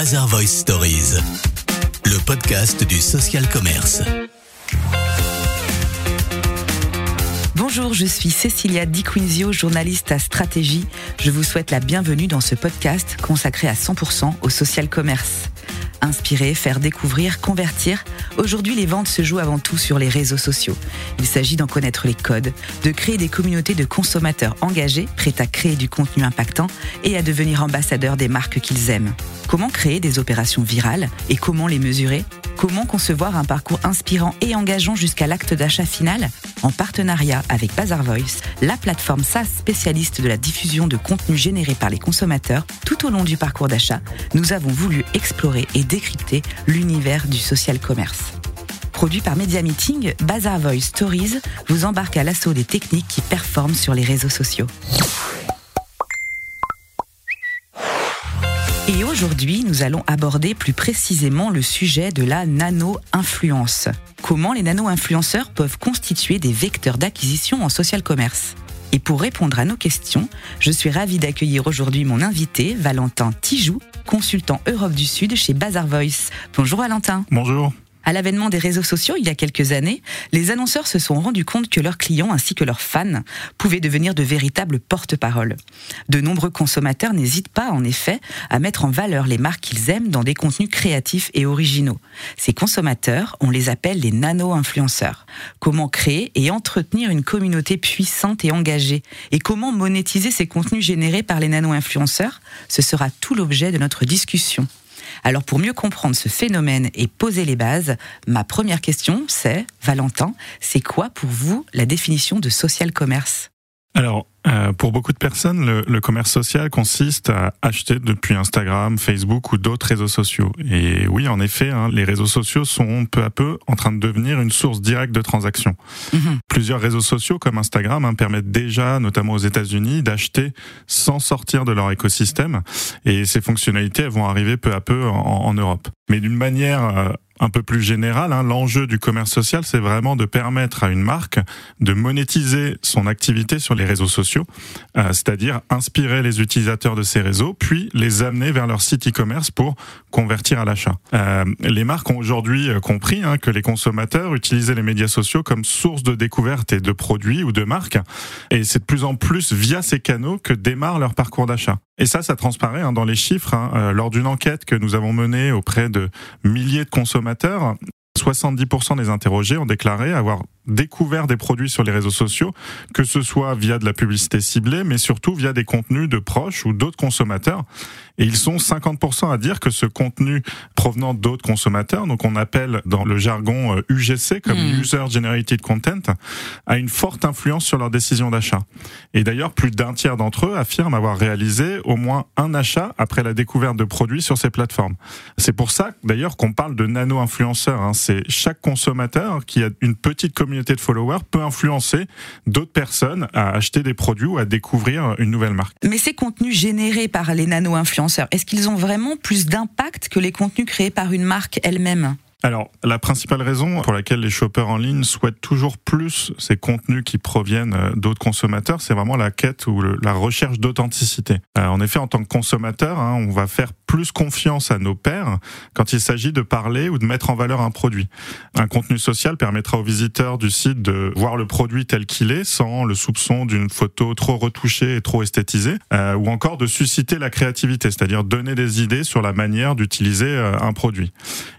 Bazar Voice Stories, le podcast du social commerce. Bonjour, je suis Cecilia Di Quinzio, journaliste à Stratégie. Je vous souhaite la bienvenue dans ce podcast consacré à 100% au social commerce. Inspirer, faire découvrir, convertir. Aujourd'hui, les ventes se jouent avant tout sur les réseaux sociaux. Il s'agit d'en connaître les codes, de créer des communautés de consommateurs engagés, prêts à créer du contenu impactant et à devenir ambassadeurs des marques qu'ils aiment. Comment créer des opérations virales et comment les mesurer? Comment concevoir un parcours inspirant et engageant jusqu'à l'acte d'achat final? En partenariat avec Bazar Voice, la plateforme SaaS spécialiste de la diffusion de contenu généré par les consommateurs tout au long du parcours d'achat, nous avons voulu explorer et décrypter l'univers du social commerce. Produit par Media Meeting, Bazar Voice Stories vous embarque à l'assaut des techniques qui performent sur les réseaux sociaux. Et aujourd'hui, nous allons aborder plus précisément le sujet de la nano-influence. Comment les nano-influenceurs peuvent constituer des vecteurs d'acquisition en social commerce? Et pour répondre à nos questions, je suis ravie d'accueillir aujourd'hui mon invité, Valentin Tijoux, consultant Europe du Sud chez Bazar Voice. Bonjour Valentin. Bonjour. À l'avènement des réseaux sociaux il y a quelques années, les annonceurs se sont rendus compte que leurs clients ainsi que leurs fans pouvaient devenir de véritables porte-parole. De nombreux consommateurs n'hésitent pas en effet à mettre en valeur les marques qu'ils aiment dans des contenus créatifs et originaux. Ces consommateurs, on les appelle les nano-influenceurs. Comment créer et entretenir une communauté puissante et engagée? Et comment monétiser ces contenus générés par les nano-influenceurs? Ce sera tout l'objet de notre discussion. Alors pour mieux comprendre ce phénomène et poser les bases, ma première question c'est, Valentin, c'est quoi pour vous la définition de social commerce? Alors, euh, pour beaucoup de personnes, le, le, commerce social consiste à acheter depuis Instagram, Facebook ou d'autres réseaux sociaux. Et oui, en effet, hein, les réseaux sociaux sont peu à peu en train de devenir une source directe de transactions. Mmh. Plusieurs réseaux sociaux comme Instagram hein, permettent déjà, notamment aux États-Unis, d'acheter sans sortir de leur écosystème. Et ces fonctionnalités vont arriver peu à peu en, en Europe. Mais d'une manière euh, un peu plus général, hein, l'enjeu du commerce social, c'est vraiment de permettre à une marque de monétiser son activité sur les réseaux sociaux, euh, c'est-à-dire inspirer les utilisateurs de ces réseaux, puis les amener vers leur site e-commerce pour convertir à l'achat. Euh, les marques ont aujourd'hui euh, compris hein, que les consommateurs utilisaient les médias sociaux comme source de découverte et de produits ou de marques, et c'est de plus en plus via ces canaux que démarre leur parcours d'achat. Et ça, ça transparaît hein, dans les chiffres. Hein, euh, lors d'une enquête que nous avons menée auprès de milliers de consommateurs, 70% des interrogés ont déclaré avoir découvert des produits sur les réseaux sociaux, que ce soit via de la publicité ciblée, mais surtout via des contenus de proches ou d'autres consommateurs. Et ils sont 50% à dire que ce contenu provenant d'autres consommateurs, donc on appelle dans le jargon UGC euh, comme mmh. User Generated Content, a une forte influence sur leur décision d'achat. Et d'ailleurs, plus d'un tiers d'entre eux affirment avoir réalisé au moins un achat après la découverte de produits sur ces plateformes. C'est pour ça, d'ailleurs, qu'on parle de nano-influenceurs. Hein. C'est chaque consommateur qui a une petite communauté de followers peut influencer d'autres personnes à acheter des produits ou à découvrir une nouvelle marque. Mais ces contenus générés par les nano-influenceurs, est-ce qu'ils ont vraiment plus d'impact que les contenus créés par une marque elle-même? Alors, la principale raison pour laquelle les shoppers en ligne souhaitent toujours plus ces contenus qui proviennent euh, d'autres consommateurs, c'est vraiment la quête ou la recherche d'authenticité. Euh, en effet, en tant que consommateur, hein, on va faire plus confiance à nos pairs quand il s'agit de parler ou de mettre en valeur un produit. Un contenu social permettra aux visiteurs du site de voir le produit tel qu'il est, sans le soupçon d'une photo trop retouchée et trop esthétisée, euh, ou encore de susciter la créativité, c'est-à-dire donner des idées sur la manière d'utiliser un produit.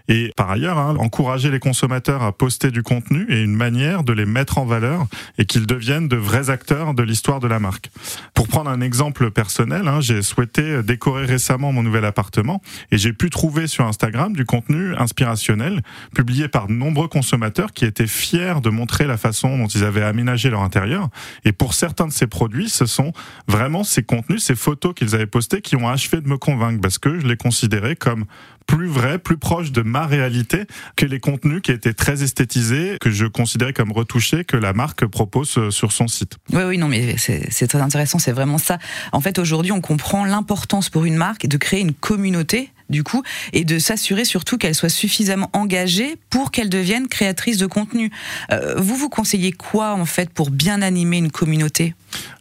Et par ailleurs, hein, encourager les consommateurs à poster du contenu est une manière de les mettre en valeur et qu'ils deviennent de vrais acteurs de l'histoire de la marque. Pour prendre un exemple personnel, hein, j'ai souhaité décorer récemment mon nouvel appartement et j'ai pu trouver sur Instagram du contenu inspirationnel publié par de nombreux consommateurs qui étaient fiers de montrer la façon dont ils avaient aménagé leur intérieur. Et pour certains de ces produits, ce sont vraiment ces contenus, ces photos qu'ils avaient postées qui ont achevé de me convaincre parce que je les considérais comme plus vrai, plus proche de ma réalité que les contenus qui étaient très esthétisés, que je considérais comme retouchés, que la marque propose euh, sur son site. Oui, oui, non, mais c'est très intéressant, c'est vraiment ça. En fait, aujourd'hui, on comprend l'importance pour une marque de créer une communauté du coup, et de s'assurer surtout qu'elle soit suffisamment engagée pour qu'elle devienne créatrice de contenu. Euh, vous, vous conseillez quoi, en fait, pour bien animer une communauté?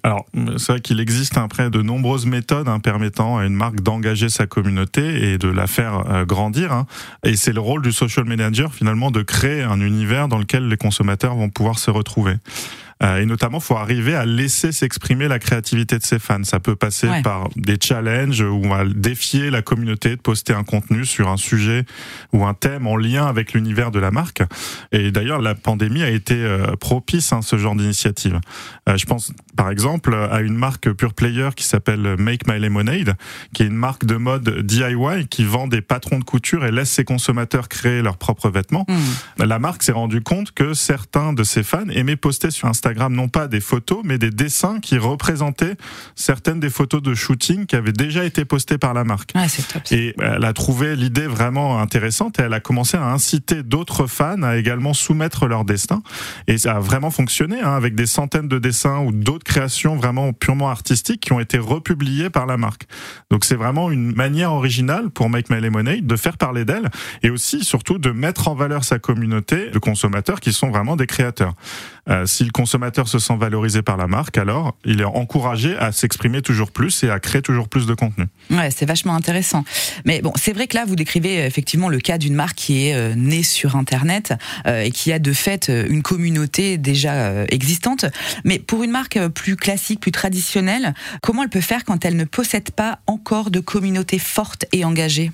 Alors, c'est vrai qu'il existe après de nombreuses méthodes hein, permettant à une marque d'engager sa communauté et de la faire euh, grandir. Hein. Et c'est le rôle du social manager finalement de créer un univers dans lequel les consommateurs vont pouvoir se retrouver. Euh, et notamment, faut arriver à laisser s'exprimer la créativité de ses fans. Ça peut passer par des challenges où on va défier la communauté de poster un contenu sur un sujet ou un thème en lien avec l'univers de la marque. Et d'ailleurs, la pandémie a été euh, propice à hein, ce genre d'initiative. Euh, je pense par exemple à une marque pure player qui s'appelle Make My Lemonade, qui est une marque de mode DIY qui vend des patrons de couture et laisse ses consommateurs créer leurs propres vêtements. Hmm. La marque s'est rendue compte que certains de ses fans aimaient poster sur Instagram non pas des photos, mais des dessins qui représentaient certaines des photos de shooting qui avaient déjà été postées par la marque. et elle a trouvé l'idée vraiment intéressante et elle a commencé à inciter d'autres fans à également soumettre leur destin. Et ça a vraiment fonctionné hein, avec des centaines de dessins ou d'autres créations vraiment purement artistiques qui ont été republiées par la marque. Donc c'est vraiment une manière originale pour Make My Lemonade de faire parler d'elle et aussi surtout de mettre en valeur sa communauté de consommateurs qui sont vraiment des créateurs. Euh, si le consommateur se sent valorisé par la marque, alors il est encouragé à s'exprimer toujours plus et à créer toujours plus de contenu. Ouais, c'est vachement intéressant. Mais bon, c'est vrai que là, vous décrivez euh, effectivement le cas d'une marque qui est euh, née sur Internet et qui a de fait une communauté déjà existante. Mais pour une marque plus classique, plus traditionnelle, comment elle peut faire quand elle ne possède pas encore de communauté forte et engagée?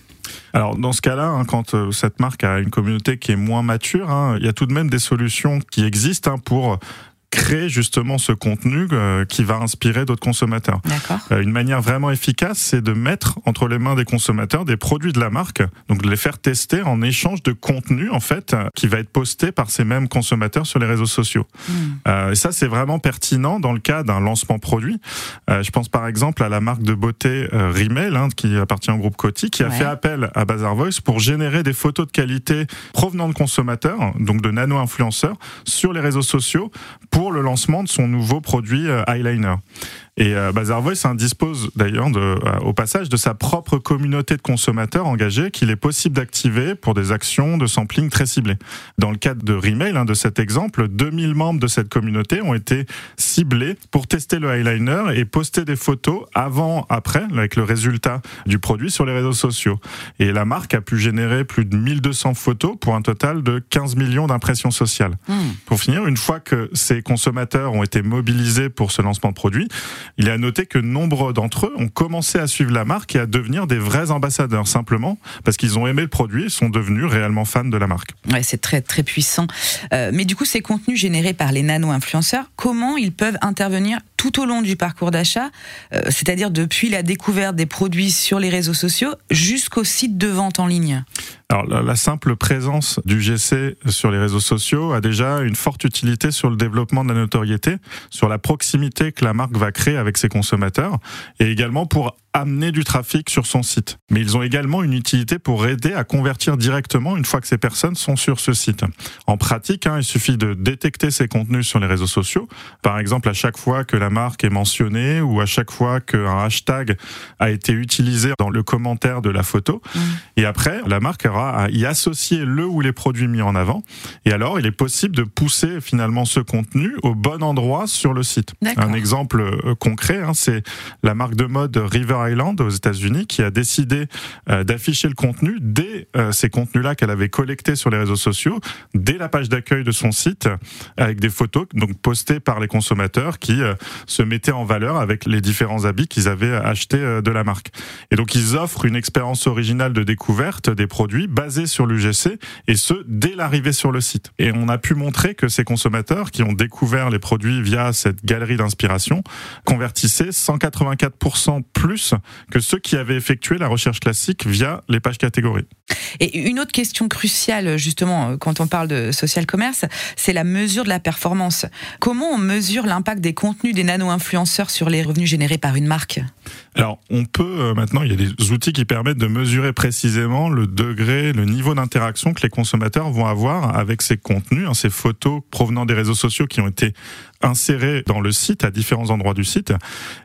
Alors dans ce cas-là, hein, quand euh, cette marque a une communauté qui est moins mature, hein, il y a tout de même des solutions qui existent hein, pour créer justement ce contenu euh, qui va inspirer d'autres consommateurs. Euh, une manière vraiment efficace, c'est de mettre entre les mains des consommateurs des produits de la marque, donc de les faire tester en échange de contenu en fait qui va être posté par ces mêmes consommateurs sur les réseaux sociaux. Hmm. Euh, et ça, c'est vraiment pertinent dans le cas d'un lancement produit. Euh, je pense par exemple à la marque de beauté euh, Rimmel, hein, qui appartient au groupe Coty, qui a fait appel à Bazar Voice pour générer des photos de qualité provenant de consommateurs, donc de nano-influenceurs, sur les réseaux sociaux pour le lancement de son nouveau produit euh, eyeliner. Et euh, Bazar Voice dispose d'ailleurs euh, au passage de sa propre communauté de consommateurs engagés qu'il est possible d'activer pour des actions de sampling très ciblées. Dans le cadre de Remail, hein, de cet exemple, 2000 membres de cette communauté ont été ciblés pour tester le eyeliner et poster des photos avant, après, avec le résultat du produit sur les réseaux sociaux. Et la marque a pu générer plus de 1200 photos pour un total de 15 millions d'impressions sociales. Hmm. Pour finir, une fois que ces consommateurs ont été mobilisés pour ce lancement de produit, il est à noter que nombre d'entre eux ont commencé à suivre la marque et à devenir des vrais ambassadeurs, simplement parce qu'ils ont aimé le produit et sont devenus réellement fans de la marque. Ouais, c'est très très puissant. Euh, mais du coup, ces contenus générés par les nano-influenceurs, comment ils peuvent intervenir tout au long du parcours d'achat, euh, c'est-à-dire depuis la découverte des produits sur les réseaux sociaux jusqu'au site de vente en ligne. Alors la, simple présence du GC sur les réseaux sociaux a déjà une forte utilité sur le développement de la notoriété, sur la proximité que la marque va créer avec ses consommateurs, et également pour amener du trafic sur son site. Mais ils ont également une utilité pour aider à convertir directement une fois que ces personnes sont sur ce site. En pratique, hein, il suffit de détecter ces contenus sur les réseaux sociaux. Par exemple, à chaque fois que la marque est mentionnée ou à chaque fois qu'un hashtag a été utilisé dans le commentaire de la photo. Mmh. Et après, la marque aura à y associer le ou les produits mis en avant. Et alors, il est possible de pousser finalement ce contenu au bon endroit sur le site. Un exemple euh, concret, hein, c'est la marque de mode River Aux États-Unis qui a décidé euh, d'afficher le contenu dès euh, ces contenus-là qu'elle avait collectés sur les réseaux sociaux, dès la page d'accueil de son site, avec des photos donc postées par les consommateurs qui euh, se mettaient en valeur avec les différents habits qu'ils avaient achetés de la marque. Et donc ils offrent une expérience originale de découverte des produits basée sur l'UGC et ce dès l'arrivée sur le site. Et on a pu montrer que ces consommateurs qui ont découvert les produits via cette galerie d'inspiration convertissaient 184% plus que ceux qui avaient effectué la recherche classique via les pages catégories. Et une autre question cruciale, justement, euh, quand on parle de social commerce, c'est la mesure de la performance. Comment on mesure l'impact des contenus des nano-influenceurs sur les revenus générés par une marque? Alors, on peut euh, maintenant, il y a des outils qui permettent de mesurer précisément le degré, le niveau d'interaction que les consommateurs vont avoir avec ces contenus, hein, ces photos provenant des réseaux sociaux qui ont été insérés dans le site à différents endroits du site.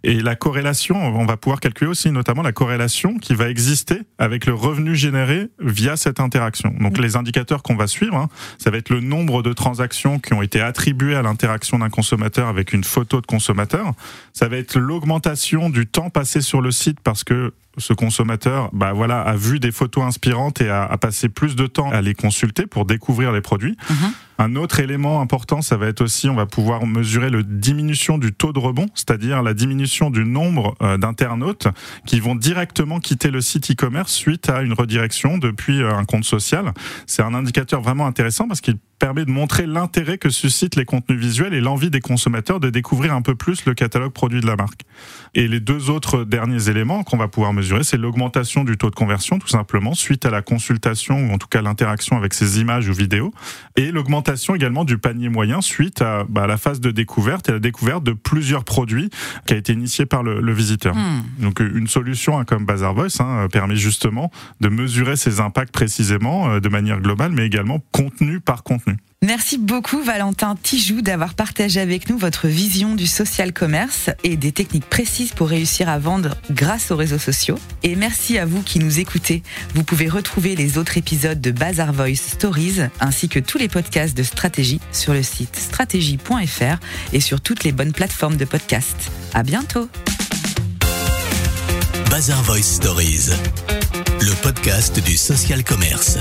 Et la corrélation, on va pouvoir calculer aussi notamment la corrélation qui va exister avec le revenu généré via cette interaction. Donc les indicateurs qu'on va suivre, hein, ça va être le nombre de transactions qui ont été attribuées à l'interaction d'un consommateur avec une photo de consommateur. Ça va être l'augmentation du temps passé sur le site parce que ce consommateur bah voilà a vu des photos inspirantes et a, passé plus de temps à les consulter pour découvrir les produits. Mhm. Un autre élément important, ça va être aussi, on va pouvoir mesurer la diminution du taux de rebond, c'est-à-dire la diminution du nombre euh, d'internautes qui vont directement quitter le site e-commerce suite à une redirection depuis euh, un compte social. C'est un indicateur vraiment intéressant parce qu'il permet de montrer l'intérêt que suscitent les contenus visuels et l'envie des consommateurs de découvrir un peu plus le catalogue produit de la marque. Et les deux autres derniers éléments qu'on va pouvoir mesurer, c'est l'augmentation du taux de conversion, tout simplement, suite à la consultation ou en tout cas l'interaction avec ces images ou vidéos, et l'augmentation également du panier moyen suite à bah, la phase de découverte et la découverte de plusieurs produits qui a été initiée par le, visiteur. Hmm. Donc une solution hein, comme Bazar Voice hein, permet justement de mesurer ces impacts précisément euh, de manière globale, mais également contenu par contenu. Merci beaucoup Valentin Tijoux d'avoir partagé avec nous votre vision du social commerce et des techniques précises pour réussir à vendre grâce aux réseaux sociaux. Et merci à vous qui nous écoutez. Vous pouvez retrouver les autres épisodes de Bazar Voice Stories ainsi que tous les podcasts de stratégie sur le site stratégie.fr et sur toutes les bonnes plateformes de podcast. À bientôt. Bazar Voice Stories, le podcast du social commerce.